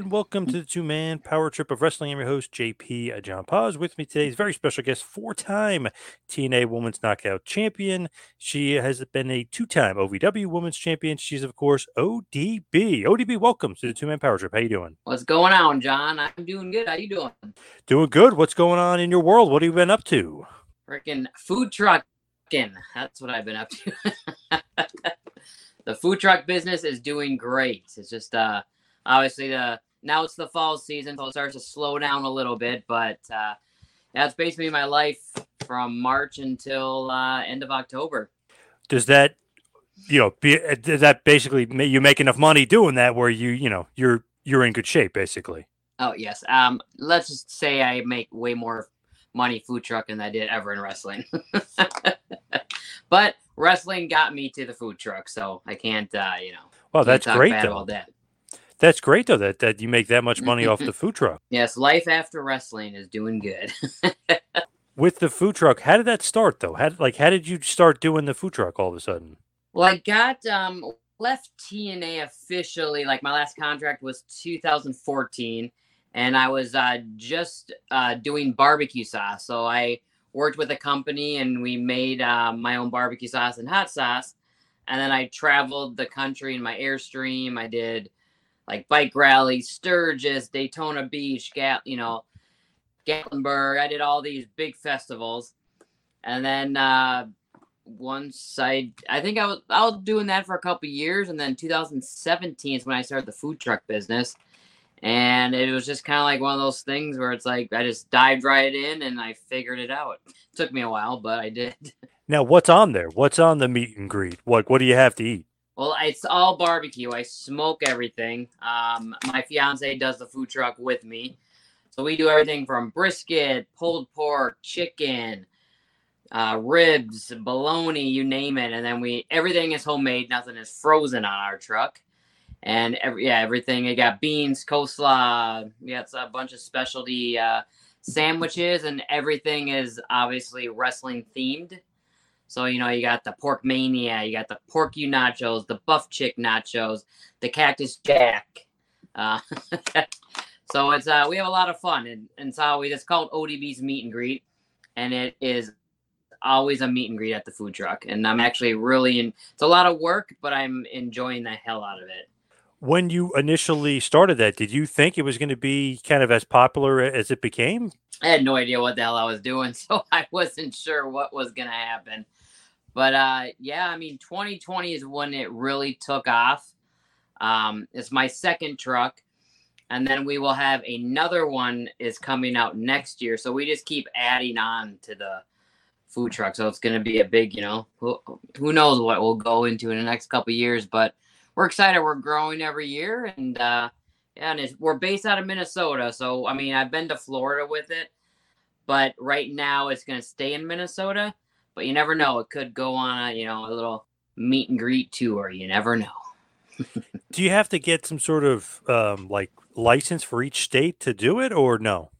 And welcome to the two man power trip of wrestling. I'm your host, JP John Paz. With me today is very special guest, four time TNA Women's Knockout Champion. She has been a two time OVW Women's Champion. She's, of course, ODB. ODB, welcome to the two man power trip. How you doing? What's going on, John? I'm doing good. How you doing? Doing good. What's going on in your world? What have you been up to? Freaking food trucking. That's what I've been up to. the food truck business is doing great. It's just, uh, obviously the now it's the fall season, so it starts to slow down a little bit. But uh, that's basically my life from March until uh, end of October. Does that, you know, be, uh, does that basically you make enough money doing that where you, you know, you're you're in good shape basically? Oh yes. Um, let's just say I make way more money food truck than I did ever in wrestling. but wrestling got me to the food truck, so I can't, uh, you know. Well, that's great though. That. That's great though that, that you make that much money off the food truck. Yes, life after wrestling is doing good. With the food truck, how did that start though? How like how did you start doing the food truck all of a sudden? Well, I got um left TNA officially like my last contract was 2014 and I was uh just uh doing barbecue sauce. So I worked with a company and we made uh, my own barbecue sauce and hot sauce. And then I traveled the country in my airstream. I did like bike rallies, Sturgis, Daytona Beach, Gat, you know, Gatlinburg. I did all these big festivals, and then uh, once I, I think I was I was doing that for a couple years, and then 2017 is when I started the food truck business, and it was just kind of like one of those things where it's like I just dived right in and I figured it out. It took me a while, but I did. Now, what's on there? What's on the meet and greet? What What do you have to eat? Well, it's all barbecue. I smoke everything. Um, my fiance does the food truck with me. So we do everything from brisket, pulled pork, chicken, uh, ribs, bologna, you name it. And then we everything is homemade. Nothing is frozen on our truck. And every yeah, everything. We got beans, coleslaw. We got a bunch of specialty uh, sandwiches, and everything is obviously wrestling themed. So, you know, you got the pork mania, you got the pork you nachos, the buff chick nachos, the cactus jack. Uh, so it's uh we have a lot of fun and, and it's always it's called ODB's meet and greet. And it is always a meet and greet at the food truck. And I'm actually really in it's a lot of work, but I'm enjoying the hell out of it. When you initially started that, did you think it was going to be kind of as popular as it became? I had no idea what the hell I was doing, so I wasn't sure what was going to happen. But uh, yeah, I mean, 2020 is when it really took off. Um, it's my second truck, and then we will have another one is coming out next year. So we just keep adding on to the food truck. So it's going to be a big, you know, who, who knows what we'll go into in the next couple years. But we're excited. We're growing every year, and uh, yeah, and we're based out of Minnesota. So I mean, I've been to Florida with it, but right now it's going to stay in Minnesota. But you never know; it could go on a you know a little meet and greet tour. You never know. do you have to get some sort of um, like license for each state to do it, or no?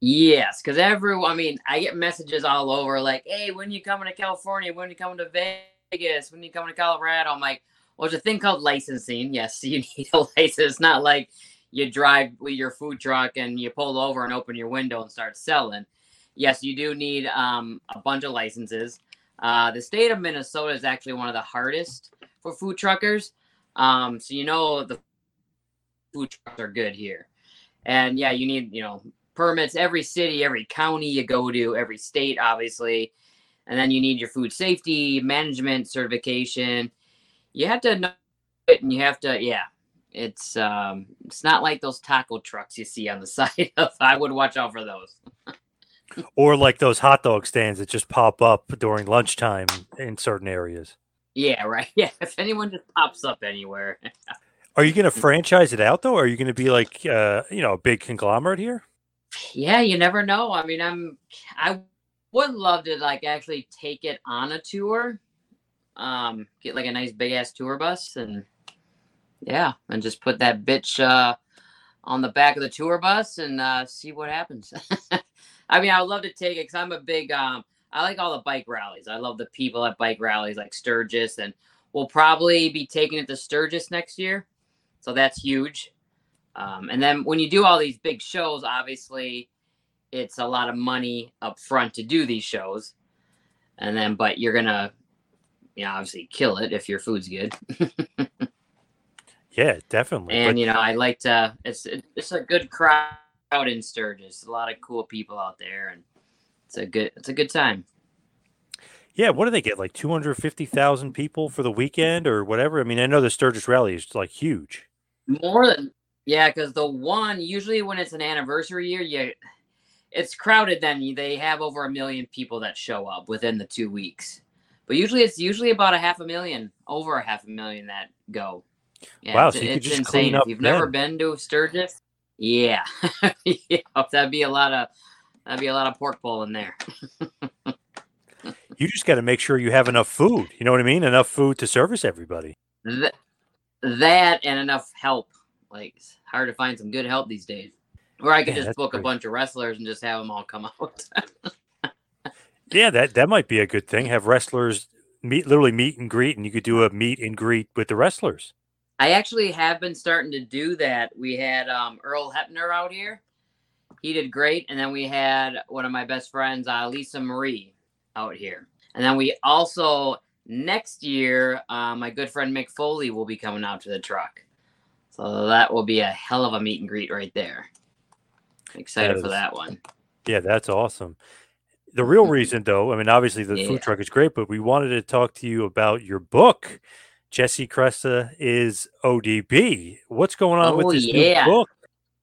Yes, because everyone. I mean, I get messages all over like, "Hey, when you coming to California? When you coming to Vegas? When you coming to Colorado?" I'm like, "Well, there's a thing called licensing. Yes, you need a license. It's Not like you drive with your food truck and you pull over and open your window and start selling. Yes, you do need um, a bunch of licenses. Uh, the state of Minnesota is actually one of the hardest for food truckers. Um, so you know the food trucks are good here, and yeah, you need you know permits every city, every county you go to, every state, obviously. And then you need your food safety management certification. You have to know it and you have to, yeah. It's um it's not like those taco trucks you see on the side of I would watch out for those. or like those hot dog stands that just pop up during lunchtime in certain areas. Yeah, right. Yeah. If anyone just pops up anywhere. Are you going to franchise it out though? Or are you going to be like, uh, you know, a big conglomerate here? yeah, you never know. I mean, I'm I would love to like actually take it on a tour. Um, get like a nice big ass tour bus and yeah, and just put that bitch uh on the back of the tour bus and uh see what happens. I mean, I would love to take it because I'm a big um I like all the bike rallies. I love the people at bike rallies like Sturgis and we'll probably be taking it to Sturgis next year. So that's huge. Um, and then when you do all these big shows, obviously it's a lot of money up front to do these shows. And then, but you're going to, you know, obviously kill it if your food's good. yeah, definitely. And, but- you know, I like to, it's, it's a good crowd in Sturgis. A lot of cool people out there and it's a good, it's a good time. Yeah, what do they get? Like 250,000 people for the weekend or whatever? I mean, I know the Sturgis rally is like huge. More than yeah, because the one usually when it's an anniversary year, you it's crowded. Then they have over a million people that show up within the two weeks. But usually it's usually about a half a million, over a half a million that go. Yeah, wow, it's, so you it's just insane. If you've then. never been to Sturgis, yeah, yeah, that'd be a lot of that'd be a lot of pork pole in there. you just got to make sure you have enough food. You know what I mean? Enough food to service everybody. That, that and enough help. Like hard to find some good help these days. Or I could yeah, just book great. a bunch of wrestlers and just have them all come out. yeah, that that might be a good thing. Have wrestlers meet literally meet and greet, and you could do a meet and greet with the wrestlers. I actually have been starting to do that. We had um, Earl Hebner out here. He did great, and then we had one of my best friends, uh, Lisa Marie, out here. And then we also next year, uh, my good friend Mick Foley will be coming out to the truck. So that will be a hell of a meet and greet right there. Excited that is, for that one. Yeah, that's awesome. The real reason, though, I mean, obviously the yeah. food truck is great, but we wanted to talk to you about your book. Jessica Kresa is ODB. What's going on oh, with this yeah. new book?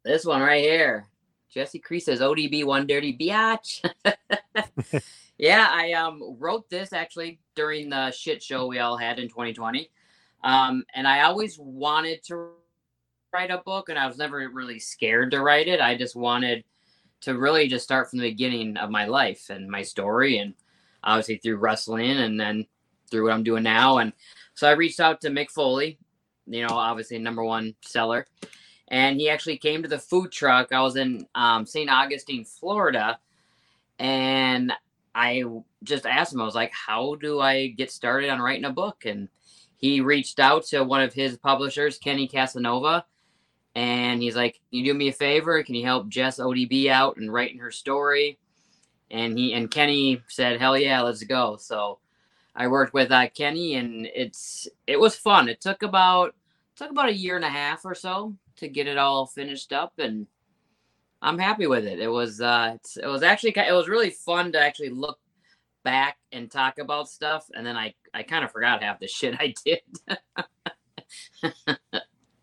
This one right here. Jessica Kresa is ODB, one dirty biatch. yeah, I um wrote this actually during the shit show we all had in 2020. Um, and I always wanted to write a book and I was never really scared to write it. I just wanted to really just start from the beginning of my life and my story and obviously through wrestling and then through what I'm doing now. And so I reached out to Mick Foley, you know, obviously number one seller. And he actually came to the food truck. I was in um, St. Augustine, Florida. And I just asked him, I was like, how do I get started on writing a book? And he reached out to one of his publishers, Kenny Casanova, and he's like, you do me a favor? Can you help Jess ODB out and writing her story?" And he and Kenny said, "Hell yeah, let's go." So I worked with uh, Kenny, and it's it was fun. It took about took about a year and a half or so to get it all finished up, and I'm happy with it. It was uh, it was actually it was really fun to actually look back and talk about stuff, and then I I kind of forgot half the shit I did.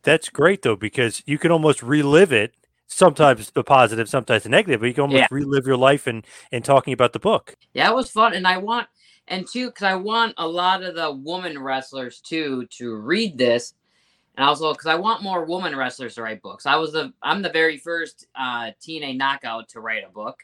That's great though because you can almost relive it sometimes the positive, sometimes the negative, but you can almost Yeah. relive your life and and talking about the book. Yeah, it was fun, and I want and two because I want a lot of the woman wrestlers too to read this, and also because I want more woman wrestlers to write books. I was the I'm the very first uh, TNA knockout to write a book,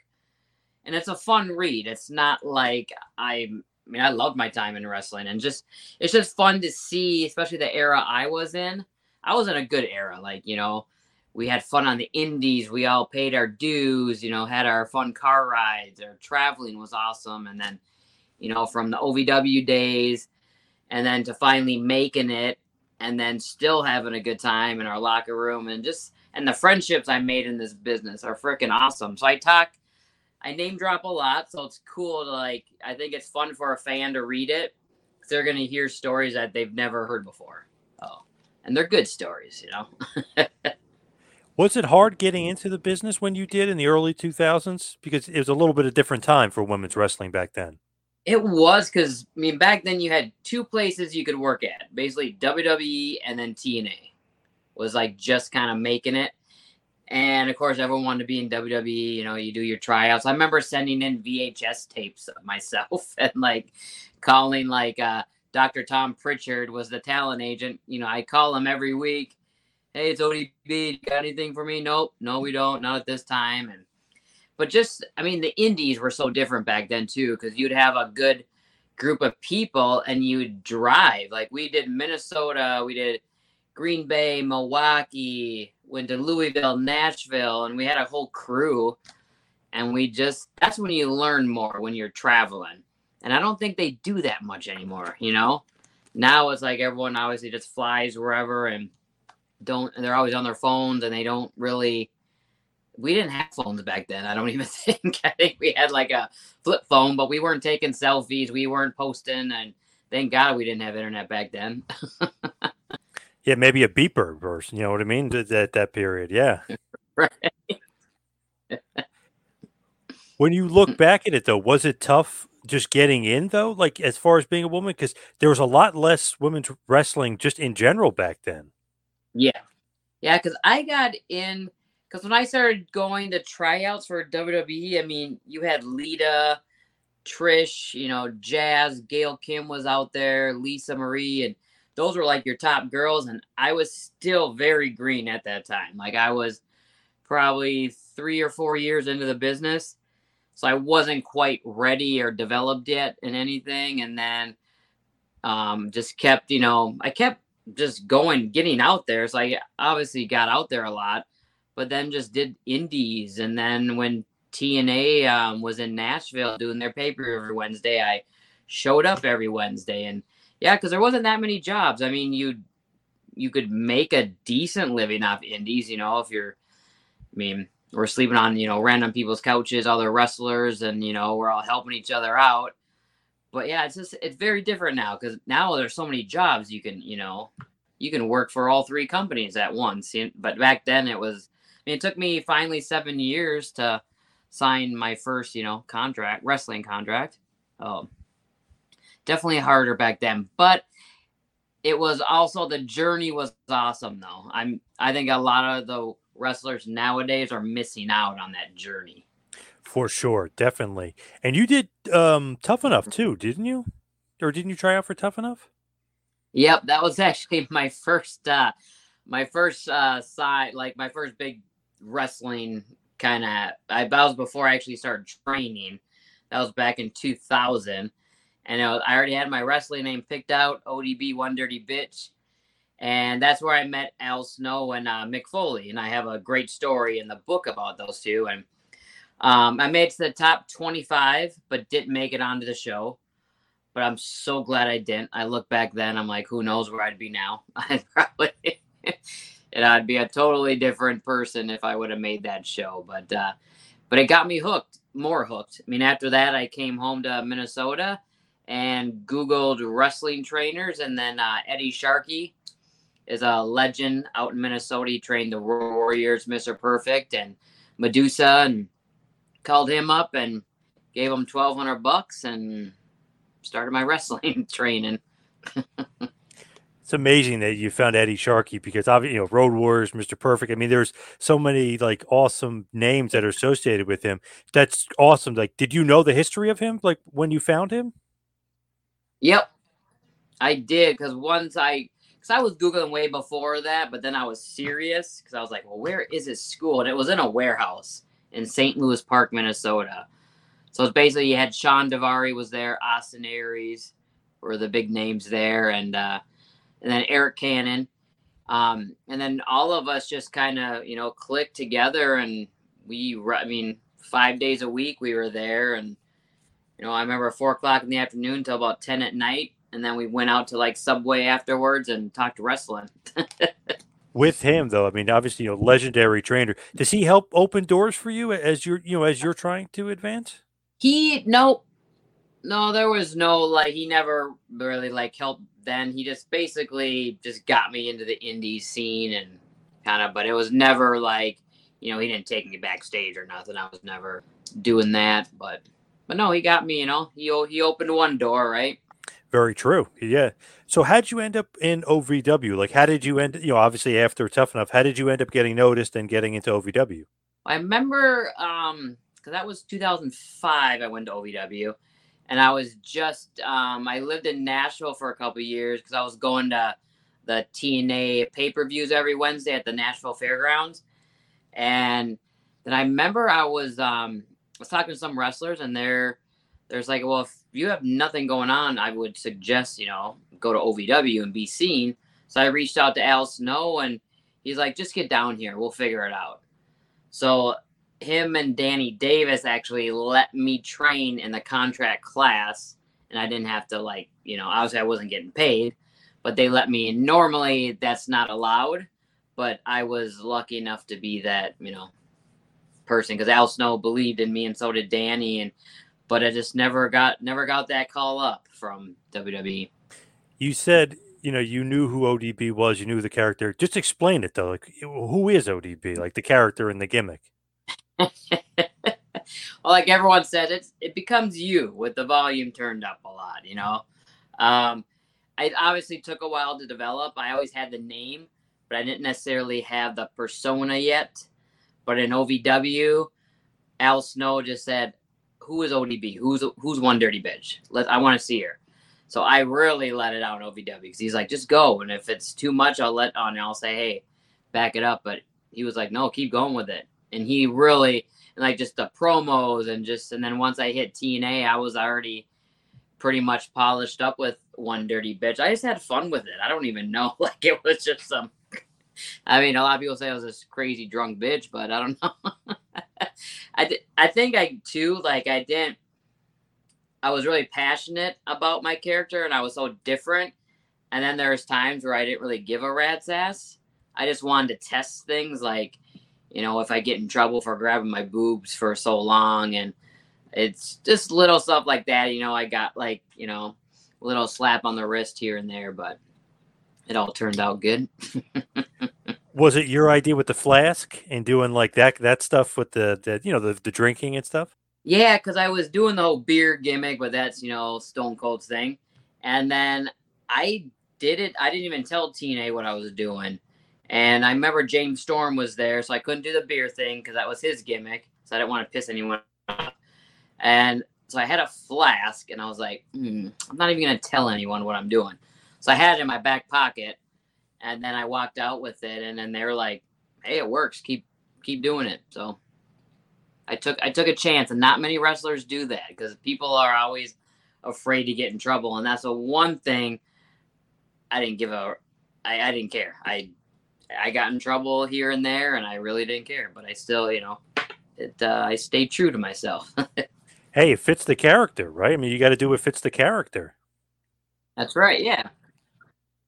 and it's a fun read. It's not like I. I mean, I loved my time in wrestling, and just it's just fun to see, especially the era I was in. I was in a good era, like you know, we had fun on the indies. We all paid our dues, you know, had our fun car rides. Our traveling was awesome. And then, you know, from the OVW days and then to finally making it and then still having a good time in our locker room and just, and the friendships I made in this business are freaking awesome. So I talk, I name drop a lot. So it's cool to like, I think it's fun for a fan to read it. They're to hear stories that they've never heard before. Oh, and they're good stories, you know? Was it hard getting into the business when you did in the early 2000s? Because it was a little bit of a different time for women's wrestling back then. It was because I mean back then you had two places you could work at, basically WWE and then TNA was like just kind of making it. And of course, everyone wanted to be in WWE. You know, you do your tryouts. I remember sending in VHS tapes of myself and like calling like uh, Dr. Tom Prichard was the talent agent. You know, I call him every week. Hey, it's ODB. You got anything for me? Nope. No, we don't. Not at this time. And but just I mean the indies were so different back then too because you'd have a good group of people and you'd drive. Like we did Minnesota we did Green Bay Milwaukee went to Louisville Nashville and we had a whole crew. And we just that's when you learn more when you're traveling. And I don't think they do that much anymore you know? Now it's like everyone obviously just flies wherever and don't and they're always on their phones and they don't really we didn't have phones back then. I don't even think. I think we had like a flip phone, but we weren't taking selfies. We weren't posting, and thank God we didn't have internet back then. Yeah, maybe a beeper version. You know what I mean? That that, that period. Yeah. right. When you look hmm. back at it, though, was it tough just getting in, though? Like as far as being a woman, because there was a lot less women's wrestling just in general back then. Yeah, yeah. Because I got in. Because when I started going to tryouts for WWE, I mean, you had Lita, Trish, you know, Jazz, Gail Kim was out there, Lisa Marie, and those were like your top girls. And I was still very green at that time. Like I was probably three or four years into the business. So I wasn't quite ready or developed yet in anything. And then um, just kept, you know, I kept just going, getting out there. So I obviously got out there a lot, but then just did indies. And then when TNA um, was in Nashville doing their paper every Wednesday, I showed up every Wednesday. And yeah, because there wasn't that many jobs. I mean, you you could make a decent living off indies, you know, if you're, I mean, we're sleeping on you know random people's couches, other wrestlers, and you know we're all helping each other out. But yeah, it's just it's very different now because now there's so many jobs you can you know you can work for all three companies at once. But back then it was. It took me finally seven years to sign my first you know contract, wrestling contract. Um, definitely harder back then, but it was also the journey was awesome though. I'm I think a lot of the wrestlers nowadays are missing out on that journey. For sure, definitely. And you did um Tough Enough too, didn't you? Or didn't you try out for Tough Enough? Yep, that was actually my first uh my first uh side like my first big wrestling kind of I that was before I actually started training. That was back in 2000. And I, was, I already had my wrestling name picked out, ODB One Dirty Bitch. And that's where I met Al Snow and uh, Mick Foley. And I have a great story in the book about those two. And um, I made it to the top 25, but didn't make it onto the show. But I'm so glad I didn't. I look back then, I'm like, who knows where I'd be now? I'd probably, and I'd be a totally different person if I would have made that show. But, uh, but it got me hooked, more hooked. I mean, after that, I came home to Minnesota and Googled wrestling trainers, and then uh, Eddie Sharkey is a legend out in Minnesota. He trained the Warriors, Mr. Perfect, and Medusa, and called him up and gave him twelve hundred bucks and started my wrestling training. It's amazing that you found Eddie Sharkey because obviously, you know, Road Warriors, Mr. Perfect. I mean, there's so many like awesome names that are associated with him. That's awesome. Like, did you know the history of him? Like when you found him? Yep, I did because once I, because I was googling way before that, but then I was serious because I was like, well, where is his school? And it was in a warehouse in St. Louis Park, Minnesota. So it's basically you had Shawn Daivari was there, Austin Aries were the big names there, and uh, and then Eric Cannon, um, and then all of us just kind of you know clicked together, and we I mean five days a week we were there, and you know I remember four o'clock in the afternoon till about ten at night, and then we went out to like Subway afterwards and talked wrestling. with him though i mean obviously you know legendary trainer. Does he help open doors for you as you're you know as you're trying to advance? He no no there was no like he never really like helped then. He just basically just got me into the indie scene and kind of but it was never like you know he didn't take me backstage or nothing. I was never doing that but but no he got me you know. He he opened one door right? Very true. Yeah. So how'd you end up in ovw like how did you end you know obviously after tough enough how did you end up getting noticed and getting into ovw i remember um because that was 2005 i went to ovw and I was just um, I lived in Nashville for a couple years because I was going to the TNA pay per views every Wednesday at the Nashville Fairgrounds, and then I remember I was um, was talking to some wrestlers and they're there's like well if you have nothing going on I would suggest you know go to OVW and be seen. So I reached out to Al Snow and he's like just get down here we'll figure it out. So him and Danny Davis actually let me train in the contract class, and I didn't have to like you know obviously I wasn't getting paid, but they let me. Normally that's not allowed, but I was lucky enough to be that you know person because Al Snow believed in me, and so did Danny, and but I just never got never got that call up from WWE. You said you know you knew who ODB was, you knew the character. Just explain it though. Like who is ODB? Like the character and the gimmick. well, like everyone said, it's it becomes you with the volume turned up a lot. You know, um, it obviously took a while to develop. I always had the name, but I didn't necessarily have the persona yet. But in OVW, Al Snow just said, "Who is ODB? Who's who's one dirty bitch? Let I want to see her." So I really let it out in OVW because he's like, "Just go, and if it's too much, I'll let on. And I'll say, hey, back it up." But he was like, "No, keep going with it." And he really like just the promos and just and then once I hit TNA, I was already pretty much polished up with one dirty bitch. I just had fun with it. I don't even know. Like it was just some I mean, a lot of people say I was this crazy drunk bitch, but I don't know. I, I think I too like I didn't I was really passionate about my character and I was so different. And then there's times where I didn't really give a rat's ass. I just wanted to test things like you know, if I get in trouble for grabbing my boobs for so long. And it's just little stuff like that. You know, I got like, you know, a little slap on the wrist here and there, but it all turned out good. was it your idea with the flask and doing like that that stuff with the, the you know the, the drinking and stuff yeah because i was doing the whole beer gimmick but that's you know stone cold's thing and then i did it i didn't even tell tna what i was doing and I remember James Storm was there, so I couldn't do the beer thing because that was his gimmick. So I didn't want to piss anyone off. And so I had a flask, and I was like, hmm, I'm not even going to tell anyone what I'm doing. So I had it in my back pocket, and then I walked out with it, and then they were like, "Hey, it works. Keep keep doing it." So I took I took a chance, and not many wrestlers do that because people are always afraid to get in trouble, and that's the one thing I didn't give a I, I didn't care. I I got in trouble here and there, and I really didn't care. But I still, you know, it. Uh, I stayed true to myself. hey, it fits the character, right? I mean, you got to do what fits the character. That's right. Yeah.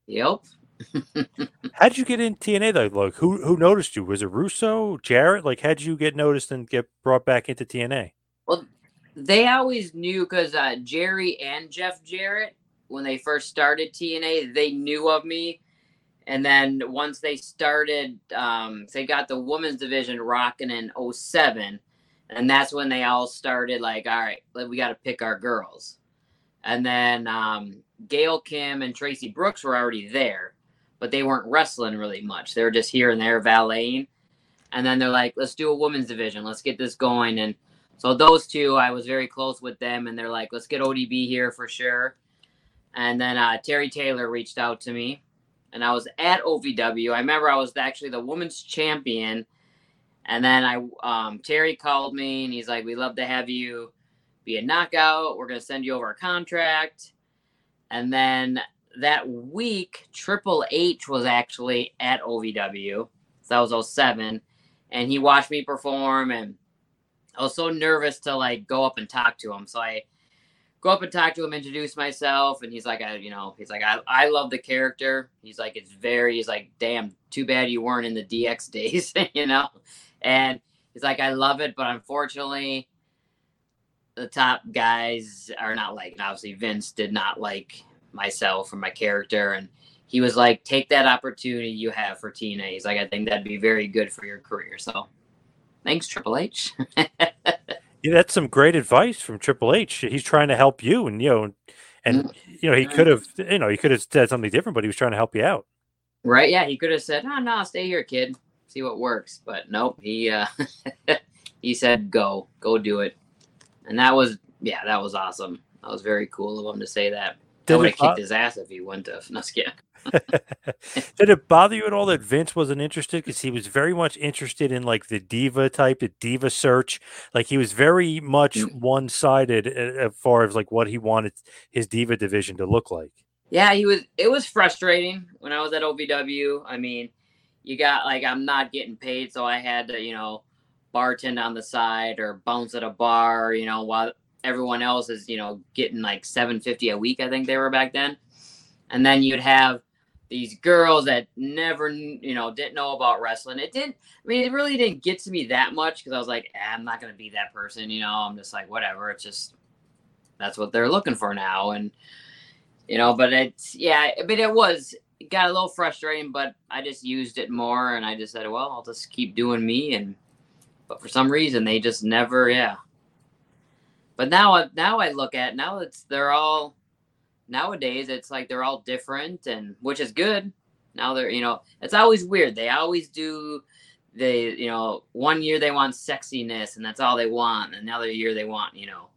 Yep. how'd you get in TNA though? Like, who who noticed you? Was it Russo, Jarrett? Like, how'd you get noticed and get brought back into TNA? Well, they always knew because uh, Jerry and Jeff Jarrett, when they first started TNA, they knew of me and then once they started, um, they got the women's division rocking in 07. And that's when they all started like, all right, we got to pick our girls. And then um, Gail Kim and Traci Brooks were already there, but they weren't wrestling really much. They were just here and there valeting. And then they're like, let's do a women's division. Let's get this going. And so those two, I was very close with them. And they're like, let's get ODB here for sure. And then uh, Terry Taylor reached out to me. And I was at OVW. I remember I was actually the women's champion. And then I um, Terry called me and he's like, We'd love to have you be a knockout. We're gonna send you over a contract. And then that week, Triple H was actually at OVW. So that was 07. And he watched me perform and I was so nervous to like go up and talk to him. So I go up and talk to him, introduce myself, and he's like, I, you know, he's like, I, I love the character. He's like, it's very, he's like, damn, too bad you weren't in the DX days, you know. And he's like, I love it, but unfortunately, the top guys are not like. Obviously, Vince did not like myself or my character, and he was like, take that opportunity you have for TNA. He's like, I think that'd be very good for your career. So, thanks, Triple H. Yeah, that's some great advice from Triple H. He's trying to help you, and you know, and Mm. you know, he could have, you know, he could have said something different, but he was trying to help you out. Right? Yeah, he could have said, "Oh no, stay here, kid. See what works." But nope, he uh he said, "Go, go do it," and that was yeah, that was awesome. That was very cool of him to say that. Did I would have kicked his ass if he wouldn't have. No, just kidding. Did it bother you at all that Vince wasn't interested? Because he was very much interested in like the diva type, the diva search. Like he was very much Mm. one sided as far as like what he wanted his diva division to look like. Yeah, he was. It was frustrating when I was at OVW. I mean, you got like I'm not getting paid, so I had to, you know, bartend on the side or bounce at a bar, you know, while everyone else is, you know, getting like seven fifty a week. I think they were back then. And then you'd have these girls that never, you know, didn't know about wrestling. It didn't. I mean, it really didn't get to me that much because I was like, eh, I'm not gonna be that person, you know. I'm just like, whatever. It's just that's what they're looking for now, and you know but it's yeah mean it was it got a little frustrating but i just used it more and i just said well i'll just keep doing me and but for some reason they just never yeah but now now i look at now it's they're all nowadays it's like they're all different and which is good now they're you know it's always weird they always do they you know one year they want sexiness and that's all they want and another year they want you know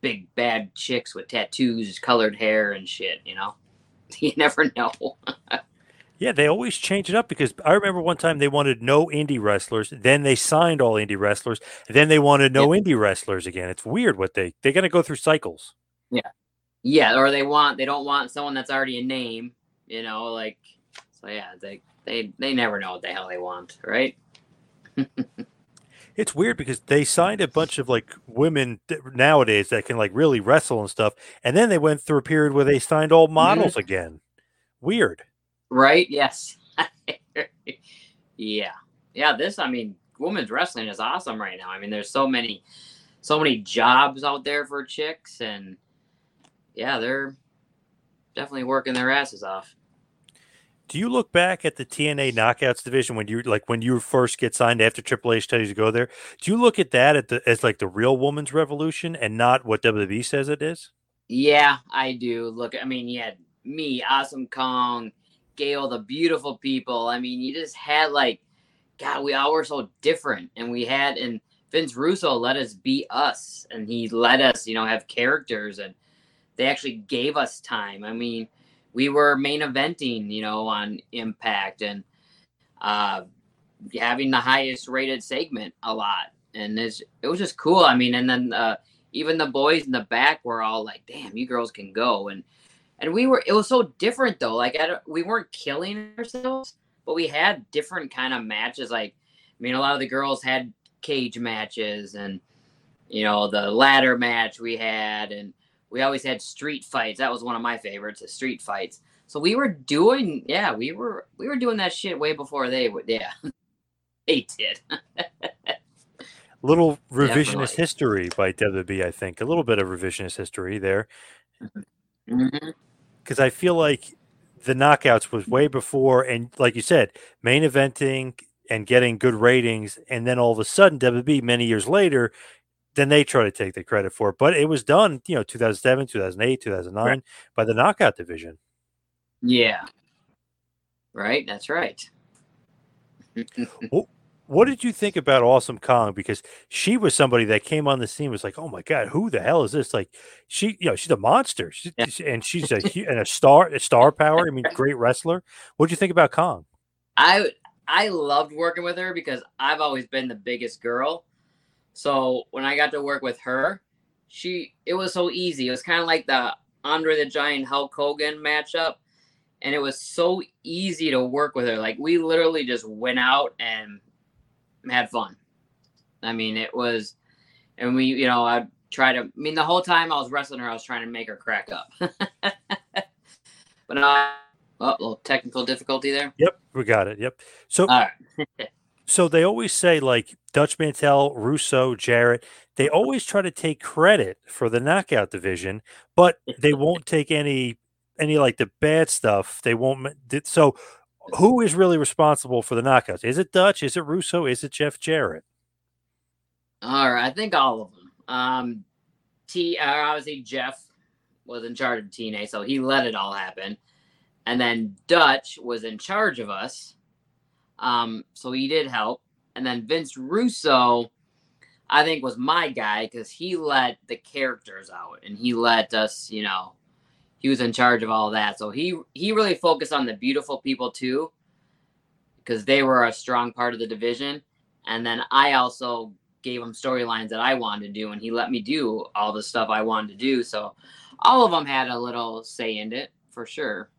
big bad chicks with tattoos, colored hair, and shit. You know, you never know. Yeah, they always change it up because I remember one time they wanted no indie wrestlers, then they signed all indie wrestlers, then they wanted no indie wrestlers again. It's weird what they they're gonna go through cycles. yeah, yeah, or they want they don't want someone that's already a name. You know, like so. Yeah, they they they never know what the hell they want, right? It's weird because they signed a bunch of like women nowadays that can like really wrestle and stuff, and then they went through a period where they signed all models mm-hmm. again. Weird. Right? Yes. yeah. Yeah. This, I mean, women's wrestling is awesome right now. I mean, there's so many, so many jobs out there for chicks, and yeah, they're definitely working their asses off. Do you look back at the TNA Knockouts division when you like when you first get signed after Triple H tells you to go there? Do you look at that at the, as like the real woman's revolution and not what WWE says it is? Yeah, I do. Look, I mean, you had me, Awesome Kong, Gail, the beautiful people. I mean, you just had like, God, we all were so different. And we had, and Vince Russo let us be us. And he let us, you know, have characters. And they actually gave us time. I mean, we were main eventing, you know, on Impact and uh, having the highest rated segment a lot. And it's, it was just cool. I mean, and then, uh, even the boys in the back were all like, "Damn, you girls can go!" and and we were. It was so different though. Like I we weren't killing ourselves, but we had different kind of matches. Like I mean, a lot of the girls had cage matches, and you know the ladder match we had, and we always had street fights. That was one of my favorites, the street fights. So we were doing, yeah, we were we were doing that shit way before they would. Yeah, they did. Little revisionist Definitely. history by WWE, I think. A little bit of revisionist history there. Mm-hmm. Mm-hmm. Because I feel like the knockouts was way before, and like you said, main eventing and getting good ratings, and then all of a sudden, WWE many years later then they try to take the credit for it. But it was done, you know, 2007, 2008, 2009 Right. by the knockout division. Yeah. Right. That's right. What did you think about Awesome Kong? Because she was somebody that came on the scene was like, oh my god, who the hell is this? Like, she, you know, she's a monster, she, and she's a and a star, a star power. I mean, great wrestler. What did you think about Kong? I I loved working with her because I've always been the biggest girl. So when I got to work with her, she it was so easy. It was kind of like the Andre the Giant Hulk Hogan matchup, and it was so easy to work with her. Like we literally just went out and had fun. I mean, it was, and we, you know, I tried to. I mean, the whole time I was wrestling her, I was trying to make her crack up. but I, oh, a little technical difficulty there. Yep, we got it. Yep. So, All right. so they always say like Dutch Mantell, Russo, Jarrett. They always try to take credit for the knockout division, but they won't take any any like the bad stuff. They won't. So, who is really responsible for the knockouts? Is it Dutch? Is it Russo? Is it Jeff Jarrett? All right, I think all of them. Um, T, uh, obviously Jeff was in charge of TNA, so he let it all happen, and then Dutch was in charge of us, um, so he did help, and then Vince Russo, I think, was my guy because he let the characters out and he let us, you know, he was in charge of all that, so he he really focused on the beautiful people too, because they were a strong part of the division, and then I also gave him storylines that I wanted to do, and he let me do all the stuff I wanted to do. So all of them had a little say in it for sure.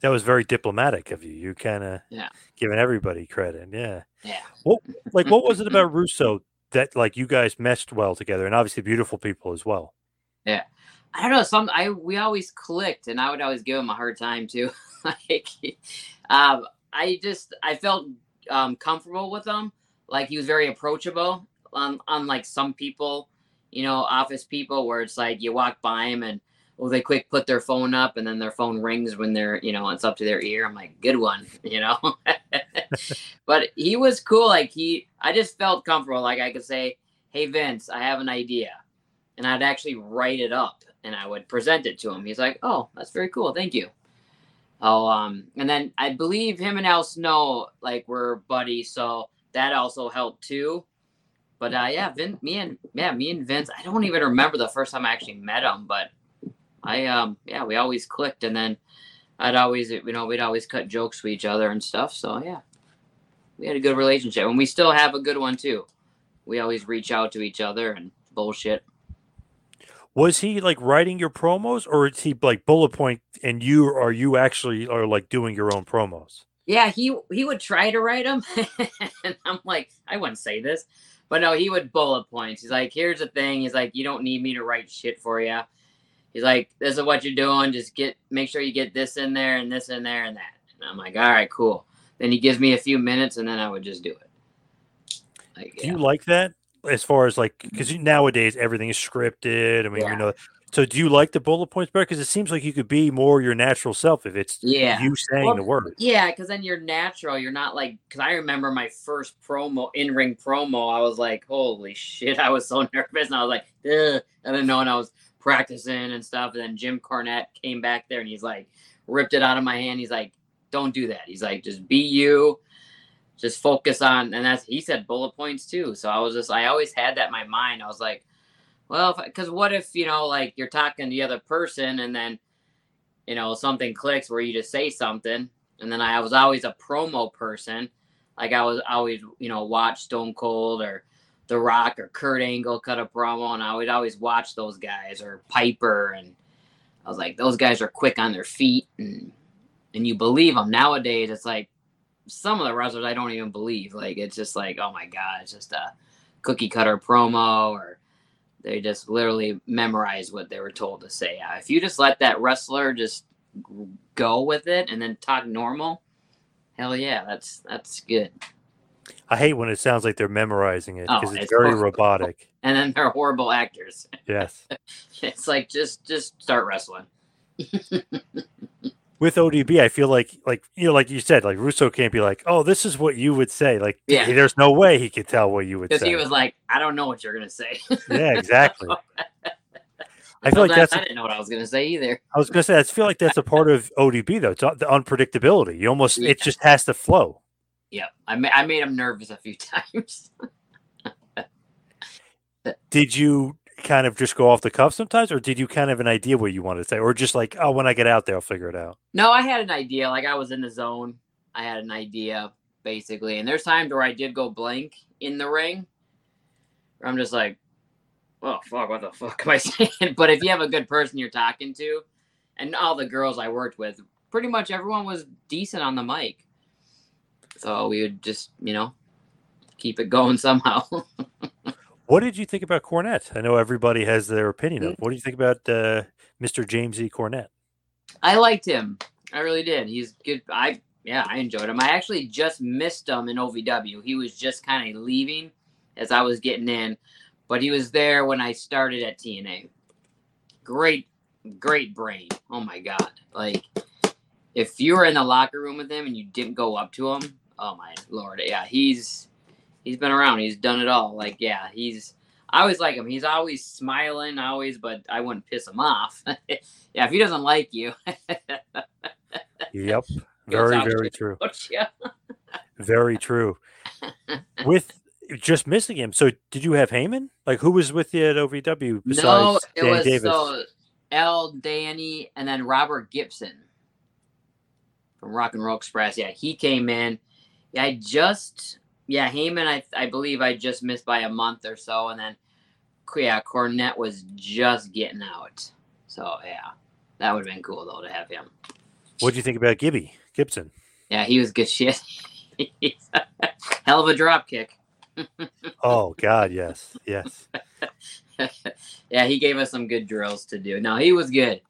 That was very diplomatic of you. You kind of Yeah. giving everybody credit. Yeah. Yeah. What like what was it about Russo that like you guys meshed well together, and obviously beautiful people as well. Yeah. I don't know. Some I we always clicked, and I would always give him a hard time too. like, um, I just I felt um, comfortable with him. Like he was very approachable. Um, unlike some people, you know, office people, where it's like you walk by him and oh, they quick put their phone up, and then their phone rings when they're you know it's up to their ear. I'm like, good one, you know. but he was cool. Like he, I just felt comfortable. Like I could say, hey Vince, I have an idea and I'd actually write it up and I would present it to him. He's like, "Oh, that's very cool. Thank you." Oh, um, and then I believe him and Al Snow like were buddies, so that also helped too. But uh, yeah, Vin, me and yeah, me and Vince. I don't even remember the first time I actually met him, but I um yeah, we always clicked, and then I'd always you know we'd always cut jokes with each other and stuff. So yeah, we had a good relationship, and we still have a good one too. We always reach out to each other and bullshit. Was he like writing your promos, or is he like bullet point, and you are you actually are like doing your own promos? Yeah, he he would try to write them, and I'm like, I wouldn't say this, but no, he would bullet points. He's like, here's the thing. He's like, you don't need me to write shit for you. He's like, this is what you're doing. Just get make sure you get this in there and this in there and that. And I'm like, all right, cool. Then he gives me a few minutes, and then I would just do it. Like, Do you like that as far as like because nowadays everything is scripted? I mean, you know. So do you like the bullet points better? Because it seems like you could be more your natural self if it's yeah you saying Well, the word. yeah because then you're natural you're not like because i remember my first promo in-ring promo i was like holy shit i was so nervous and i was like Ugh. i didn't know and i was practicing and stuff. And then jim cornette came back there and he's like ripped it out of my hand. He's like don't do that. He's like just be you. Just focus on and that's he said bullet points too. So i was just i always had that in my mind. I was like well because what if you know like you're talking to the other person and then you know something clicks where you just say something. And then i was always a promo person. Like i was always you know watch stone cold or the rock or kurt angle cut a promo and i would always watch those guys or piper and i was like those guys are quick on their feet and and you believe them nowadays it's like some of the wrestlers i don't even believe like it's just like oh my god it's just a cookie cutter promo or they just literally memorize what they were told to say. Uh, if you just let that wrestler just go with it and then talk normal, hell yeah, that's that's good. I hate when it sounds like they're memorizing it Oh, because it's, it's very horrible. robotic. And then they're horrible actors. Yes. it's like just just start wrestling. with ODB, I feel like like you know, like you said, like Russo can't be like, oh, this is what you would say. Like, Yeah. there's no way he could tell what you would say. Because he was like, I don't know what you're gonna say. yeah, exactly. I feel like that's. I didn't know what I was gonna say either. I was gonna say, I feel like that's a part of ODB though. It's the unpredictability. You almost, Yeah. it just has to flow. Yeah, I, ma- I made him nervous a few times. Did you kind of just go off the cuff sometimes, or did you kind of have an idea what you wanted to say, or just like, oh, when I get out there, I'll figure it out. no, I had an idea. Like I was in the zone. I had an idea basically, and there's times where I did go blank in the ring. Where I'm just like, oh fuck, what the fuck am I saying? but if you have a good person you're talking to, and all the girls I worked with, pretty much everyone was decent on the mic. So we would just, you know, keep it going somehow. What did you think about Cornette? I know everybody has their opinion Mm. of. What do you think about uh, Mr. James E. Cornette? I liked him. I really did. He's good. I yeah, I enjoyed him. I actually just missed him in OVW. He was just kind of leaving as I was getting in, but he was there when I started at TNA. Great, great brain. Oh my god! Like if you were in the locker room with him and you didn't go up to him, oh my lord, yeah, he's he's been around. He's done it all. Like yeah, he's. I always like him. He's always smiling, always, but I wouldn't piss him off. yeah, if he doesn't like you, Yep. Very, very true. Very true. With just missing him. So did you have Heyman? Like who was with you at OVW besides No, it Dan was Davis? so L. Danny and then Robert Gibson from Rock and Roll Express. Yeah, he came in. Yeah, I just yeah Heyman. I I believe I just missed by a month or so, and then yeah Cornette was just getting out. So yeah, that would have been cool though to have him. What do you think about Gibby Gibson? Yeah, he was good shit. Hell of a drop kick. Oh God, yes, yes. yeah, he gave us some good drills to do. No, he was good.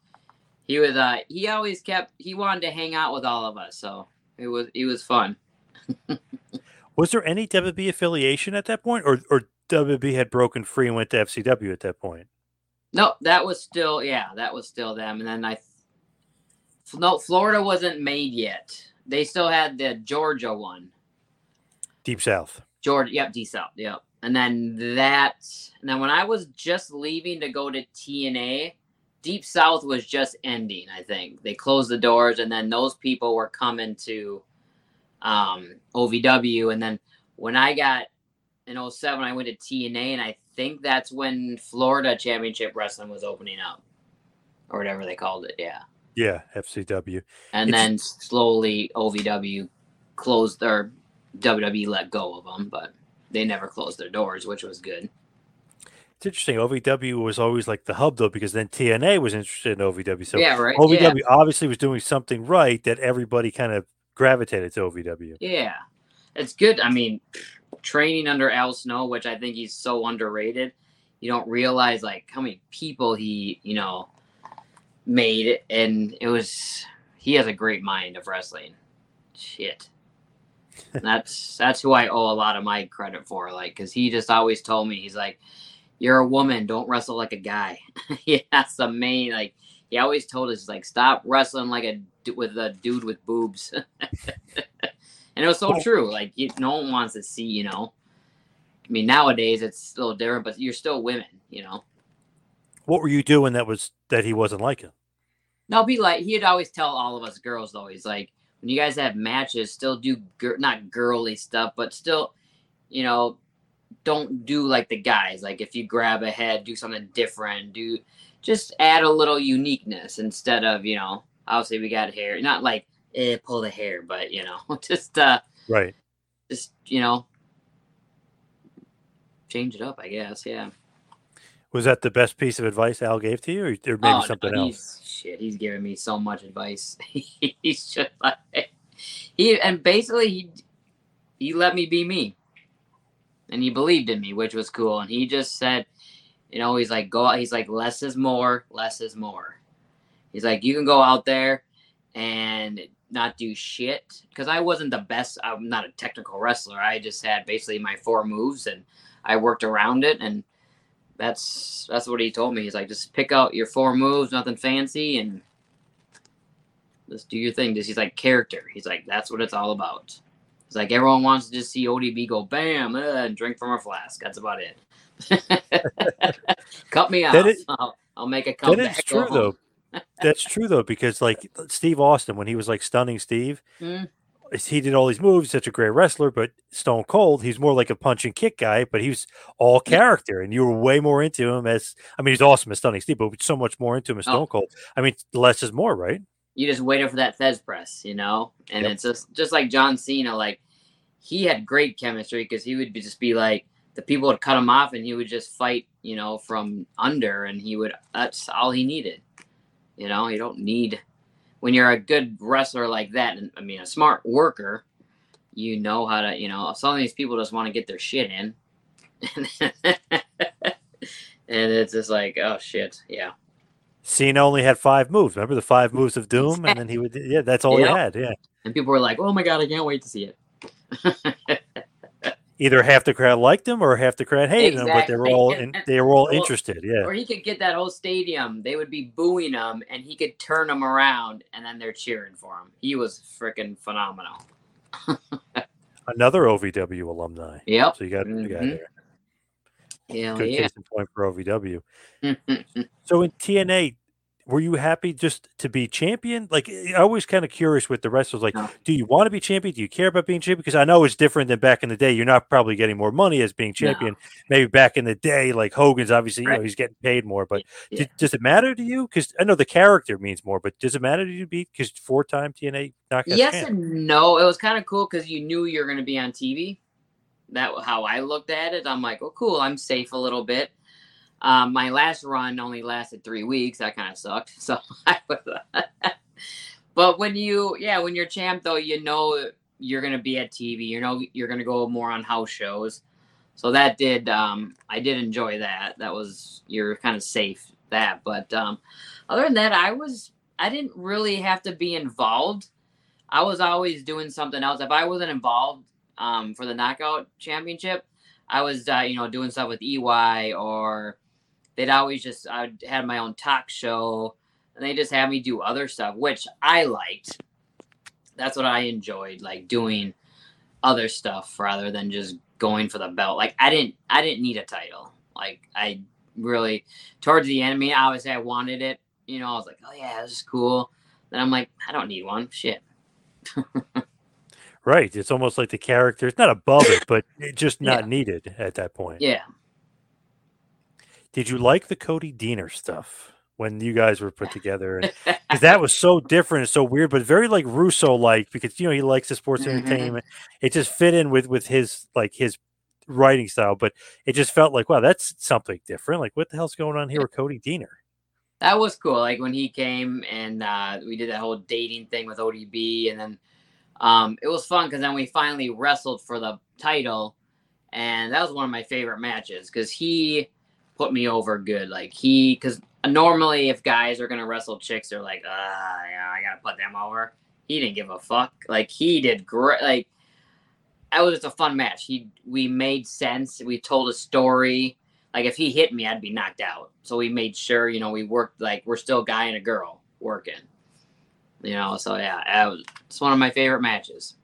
He was uh he always kept he wanted to hang out with all of us, so it was it was fun. Was there any WWE affiliation at that point, or or WWE had broken free and went to FCW at that point? No, that was still yeah, that was still them. And then I no Florida wasn't made yet. They still had the Georgia one. Deep South. Georgia, yep, Deep South, yep. And then that, and then when I was just leaving to go to TNA, Deep South was just ending. I think they closed the doors, and then those people were coming to um, OVW. And then when I got in 07, I went to TNA, and I think that's when Florida Championship Wrestling was opening up, or whatever they called it. Yeah. Yeah, FCW. And It's- then slowly OVW closed their WWE let go of them, but they never closed their doors, which was good. It's interesting. OVW was always like the hub though, because then TNA was interested in OVW. So Yeah, right, OVW obviously was doing something right that everybody kind of gravitated to OVW. Yeah, it's good. I mean, training under Al Snow, which I think he's so underrated. You don't realize like how many people he, you know, made, and it was he has a great mind of wrestling. Shit, that's that's who I owe a lot of my credit for. Like, because he just always told me he's like, "You're a woman, don't wrestle like a guy." yeah, that's the main like. He always told us like, "Stop wrestling like a with a dude with boobs." And it was so true. Like you, no one wants to see, you know. I mean, nowadays it's a little different, but you're still women, you know. What were you doing that was that he wasn't liking? No, be like he'd always tell all of us girls though. He's like, when you guys have matches, still do gir- not girly stuff, but still, you know, don't do like the guys. Like if you grab a head, do something different. Do just add a little uniqueness instead of you know. Obviously, we got hair. Not like eh, pull the hair, but you know, just uh, Right. just you know, change it up. I guess, yeah. Was that the best piece of advice Al gave to you, or maybe Oh, no, something else? he's, Shit, he's giving me so much advice. he's just like he and basically he he let me be me, and he believed in me, which was cool. And he just said, you know, he's like go out. He's like less is more, less is more. He's like you can go out there and not do shit because I wasn't the best. I'm not a technical wrestler. I just had basically my four moves and I worked around it and that's that's what he told me. He's like, just pick out your four moves, nothing fancy, and just do your thing. Just he's like character. He's like that's what it's all about. It's like everyone wants to just see ODB go bam uh, and drink from a flask. That's about it. Cut me off. That is- I'll, I'll make a That comeback. is go true though. That's true though, because like Steve Austin, when he was like stunning Steve, Mm. he did all these moves, such a great wrestler, but Stone Cold, he's more like a punch and kick guy, but he was all character, and you were way more into him as I mean, he's awesome as stunning Steve, but so much more into him as Oh. Stone Cold. I mean, less is more, right? you just waited for that Thesz press, you know? And Yep. it's just just like John Cena, like he had great chemistry because he would be, just be like the people would cut him off and he would just fight, you know, from under and he would that's all he needed. You know, you don't need when you're a good wrestler like that, and I mean a smart worker, you know how to, you know, some of these people just want to get their shit in. and it's just like, oh shit, yeah. Cena only had five moves. Remember the five moves of Doom, and then he would yeah, that's all Yep. he had. Yeah, And people were like, oh my god, I can't wait to see it. either half the crowd liked him or half the crowd hated him, but they were Exactly. all in, they were all Well, interested. Yeah, Or he could get that whole stadium. They would be booing him, and he could turn them around, and then they're cheering for him. He was freaking phenomenal. another OVW alumni. Yep. So you got you got Mhm. there. Hell Good yeah. case in point for OVW. So in TNA, were you happy just to be champion? Like eh, I always kind of curious with the wrestlers. Like, do you want to be champion? Do you care about being champion? Because I know it's different than back in the day. You're not probably getting more money as being No. champion. Maybe back in the day, like Hogan's, obviously, you know, he's getting paid more. But Yeah. does it matter to you? Because I know the character means more, but does it matter to you? Be because four time TNA knockout yes champ? and no. It was kind of cool because you knew you're going to be on TV. That how I looked at it. I'm like, oh, cool. I'm safe a little bit. Um, my last run only lasted three weeks. That kind of sucked. So, but when you, yeah, when you're champ though, you know you're to be at TV. You know you're to go more on house shows. So that did, um, I did enjoy that. That was you're kind of safe that. But um, other than that, I was, I didn't really have to be involved. I was always doing something else. If I wasn't involved um, for the knockout championship, I was uh, you know doing stuff with EY or they'd always just I had my own talk show and they just had me do other stuff, which I liked. That's what I enjoyed, like doing other stuff rather than just going for the belt. Like I didn't I didn't need a title. Like I really towards the end, I mean, obviously I wanted it. You know, I was like, oh yeah, this is cool. Then I'm like, I don't need one. Shit. Right. It's almost like the character. It's not above it, but just not Yeah. needed at that point. Yeah. Did you like the Cody Deaner stuff when you guys were put together? Because that was so different and so weird, but very like Russo like because you know he likes the sports Mhm. entertainment. It just fit in with with his like his writing style, but it just felt like wow, that's something different. Like what the hell's going on here with Cody Deaner? that was cool. Like when he came and uh, we did that whole dating thing with ODB, and then um, it was fun because then we finally wrestled for the title, and that was one of my favorite matches because he put me over good. Like he, because normally if guys are gonna wrestle chicks, they're like, ah, yeah, I gotta put them over. He didn't give a fuck. Like he did great. Like that was just a fun match. He, we made sense. We told a story like if he hit me, I'd be knocked out. So we made sure, you know, we worked like we're still guy and a girl working. You know, so yeah, was, it's one of my favorite matches.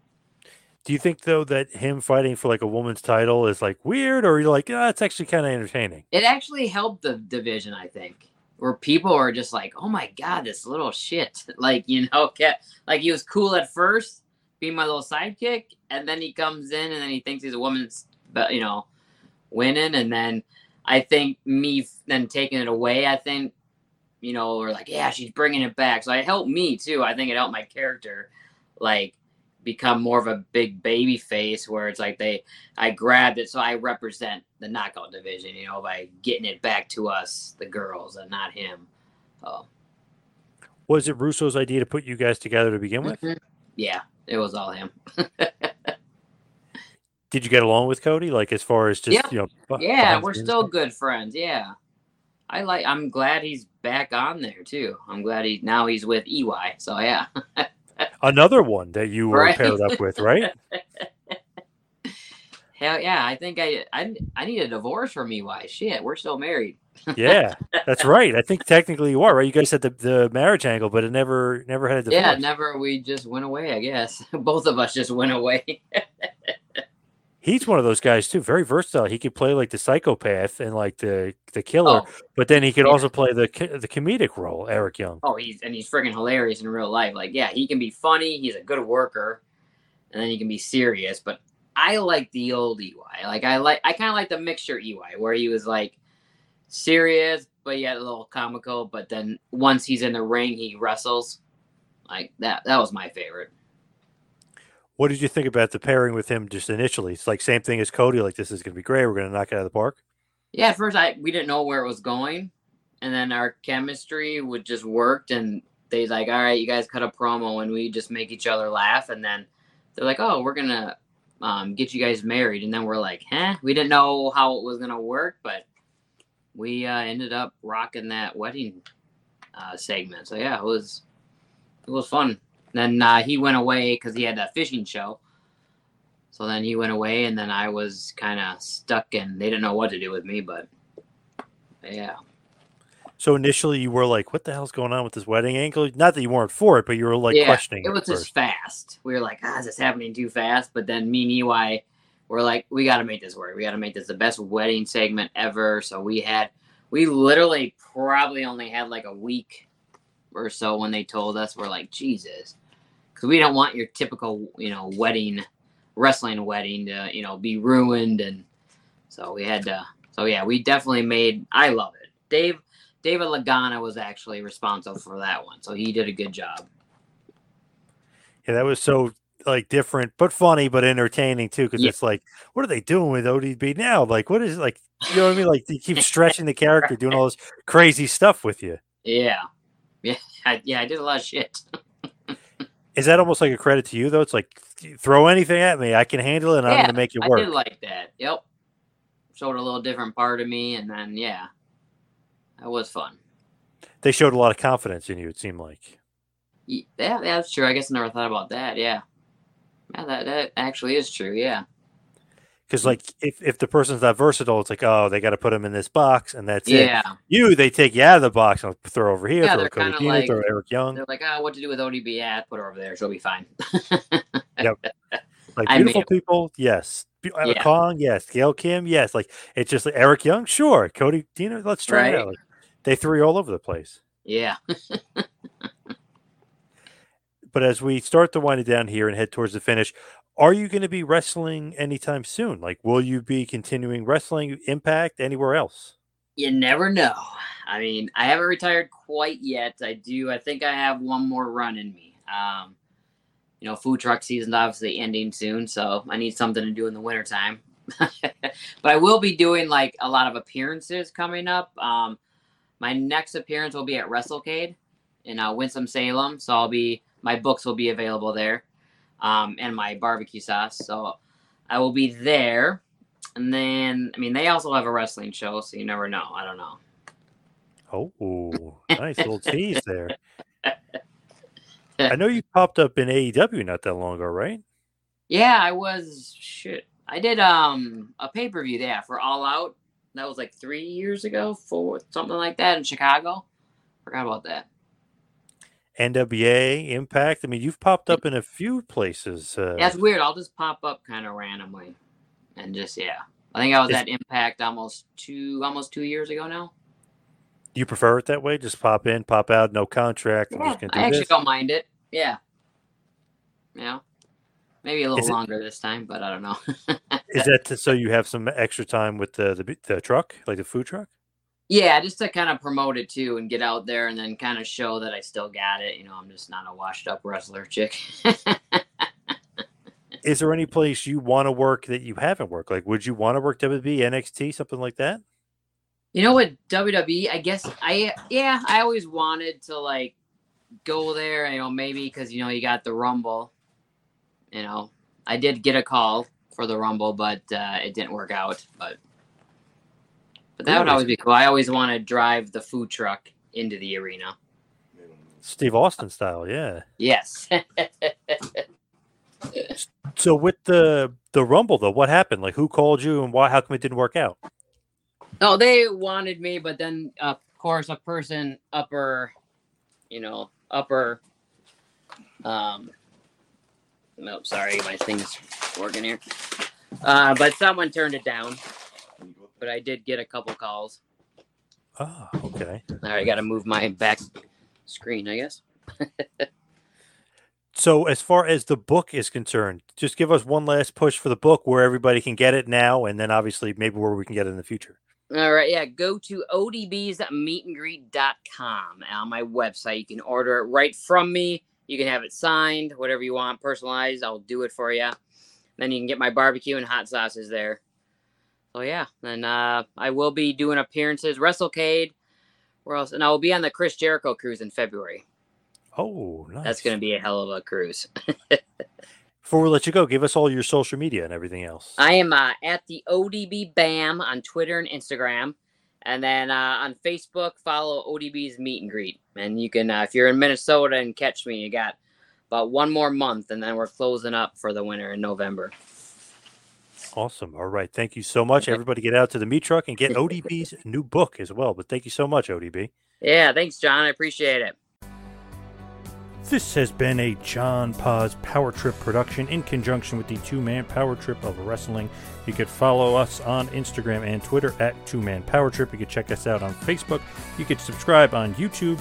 Do you think though that him fighting for like a woman's title is like weird, or you're like, ah, it's actually kind of entertaining? It actually helped the division, I think, where people are just like, "Oh my god, this little shit!" Like you know, kept, like he was cool at first, being my little sidekick, and then he comes in and then he thinks he's a woman's, but you know, winning, and then I think me then taking it away, I think, you know, we're like, yeah, she's bringing it back, so it helped me too. I think it helped my character, like become more of a big baby face where it's like they I grabbed it so I represent the knockout division, you know, by getting it back to us, the girls, and not him. Oh, Was it Russo's idea to put you guys together to begin with? Mhm. yeah, it was all him. Did you get along with Cody? Like as far as just Yeah. you know? yeah, we're still stuff? good friends. Yeah, I like. I'm glad he's back on there too. I'm glad he now he's with EY. So yeah, Another one that you were Right. paired up with, right? Hell yeah, I think I I I need a divorce from EY. Shit, we're still married. Yeah, that's right. I think technically you are right. You guys had the, the marriage angle, but it never never had a divorce. Yeah, never. We just went away. I guess both of us just went away. He's one of those guys too, very versatile. He could play like the psychopath and like the the killer, Oh, but then he could yeah. also play the the comedic role. Eric Young. oh, he's and he's freaking hilarious in real life. Like, yeah, he can be funny. He's a good worker, and then he can be serious. But I like the old EY. Like, I like I kind of like the mixture EY where he was like serious, but yet a little comical. But then once he's in the ring, he wrestles. Like that. That was my favorite. What did you think about the pairing with him just initially? It's like same thing as Cody. Like this is going to be great. We're going to knock it out of the park. Yeah, at first I we didn't know where it was going, and then our chemistry would just worked, and they like, all right, you guys cut a promo, and we just make each other laugh, and then they're like, oh, we're gonna um, get you guys married, and then we're like, huh? We didn't know how it was gonna work, but we uh, ended up rocking that wedding uh, segment. So yeah, it was it was fun. Then uh, he went away because he had that fishing show. So then he went away, and then I was kind of stuck, and they didn't know what to do with me. But yeah, So initially you were like, "What the hell's going on with this wedding angle?" Not that you weren't for it, but you were like yeah, questioning it it. was at just fast. We were like, ah, is this happening too fast? But then me and EY were like, we got to make this work. We got to make this the best wedding segment ever. So we had, we literally probably only had like a week or so when they told us. We're like, Jesus, because we don't want your typical, you know, wedding, wrestling wedding to, you know, be ruined. And so we had to. So yeah, we definitely made. I love it. Dave. David Lagana was actually responsible for that one, so he did a good job. Yeah, that was so like different, but funny, but entertaining too. Because Yeah. it's like, what are they doing with ODB now? Like, what is like, you know what I mean? Like, they keep stretching the character, doing all this crazy stuff with you. Yeah, yeah, I, yeah. I did a lot of shit. Is that almost like a credit to you though? It's like throw anything at me, I can handle it, and I'm going to make it work. I did like that. Yep. Showed a little different part of me, and then yeah, that was fun. They showed a lot of confidence in you. It seemed like. Yeah, yeah, that's true. I guess I never thought about that. Yeah, yeah, that that actually is true. Yeah, Because like if, if the person's not versatile, it's like oh they got to put them in this box and that's yeah. it. You they take you out of the box and throw over here, Yeah, throw Cody like- throw Eric Young. They're like, ah, what to do with ODB? Yeah, put her over there. She'll be fine. Yep. Like beautiful people, yes. Uh, Yeah. Kong, yes. Gail Kim, yes. Like it's just like Eric Young, sure. Cody Deaner, let's try it out. Like, they threw you all over the place. yeah. But as we start to wind it down here and head towards the finish, are you going to be wrestling anytime soon? Like, will you be continuing wrestling Impact anywhere else? You never know. I mean, I haven't retired quite yet. I do. I think I have one more run in me. Um, you know, food truck season's obviously ending soon, so I need something to do in the wintertime. but I will be doing like a lot of appearances coming up. Um, my next appearance will be at WrestleCade in uh, Winston Salem, so I'll be my books will be available there, um, and my barbecue sauce. So I will be there. And then, I mean, they also have a wrestling show, so you never know. I don't know. Oh, nice little tease there. I know you popped up in AEW not that long ago, right? Yeah, I was shit. I did um a pay per view there for All Out. That was like three years ago, four something like that in Chicago. Forgot about that. NWA, Impact. I mean, you've popped up in a few places. Uh, Yeah, it's weird. I'll just pop up kind of randomly, and just yeah. I think I was at Impact almost two almost two years ago now. you prefer it that way? Just pop in, pop out, no contract. Yeah, just going to I do actually this. don't mind it. Yeah. Yeah. Maybe a little Is it- longer this time, but I don't know. Is that to, so you have some extra time with the, the the truck, like the food truck? Yeah, just to kind of promote it too and get out there and then kind of show that I still got it. You know, I'm just not a washed up wrestler chick. Is there any place you want to work that you haven't worked? Like, would you want to work WWE, NXT, something like that? you know what, WWE, I guess I, yeah, I always wanted to like go there, you know, maybe because, you know, you got the Rumble. You know, I did get a call for the Rumble, but uh, it didn't work out. But, but that would always be cool. I always want to drive the food truck into the arena. Steve Austin style, yeah. Yes. So with the the Rumble though, what happened? Like who called you and why? How come it didn't work out? No, they wanted me, but then of course a person upper, you know, upper. Um. Nope, sorry, my thing's working here. Uh, but someone turned it down. But I did get a couple calls. Oh, okay. All right, I got to move my back screen, I guess. So as far as the book is concerned, just give us one last push for the book where everybody can get it now, and then obviously maybe where we can get it in the future. All right, yeah, go to odbsmeetandgreet.com on uh, my website. You can order it right from me. You can have it signed, whatever you want, personalized. I'll do it for you. Then you can get my barbecue and hot sauces there. So yeah, and uh, I will be doing appearances, WrestleCade. Where else? And I will be on the Chris Jericho cruise in February. Oh, nice. That's going to be a hell of a cruise. Before we let you go, give us all your social media and everything else. I am uh, at the ODB BAM on Twitter and Instagram. And then uh, on Facebook, follow ODB's Meet and Greet. And you can, uh, if you're in Minnesota and catch me, you got about one more month, and then we're closing up for the winter in November. Awesome. All right. Thank you so much. Everybody get out to the meat truck and get ODB's new book as well. But thank you so much, ODB. Yeah, thanks, John. I appreciate it. This has been a John Paz Power Trip production in conjunction with the Two Man Power Trip of Wrestling. You could follow us on Instagram and Twitter at Two Man Power Trip. You could check us out on Facebook. You could subscribe on YouTube.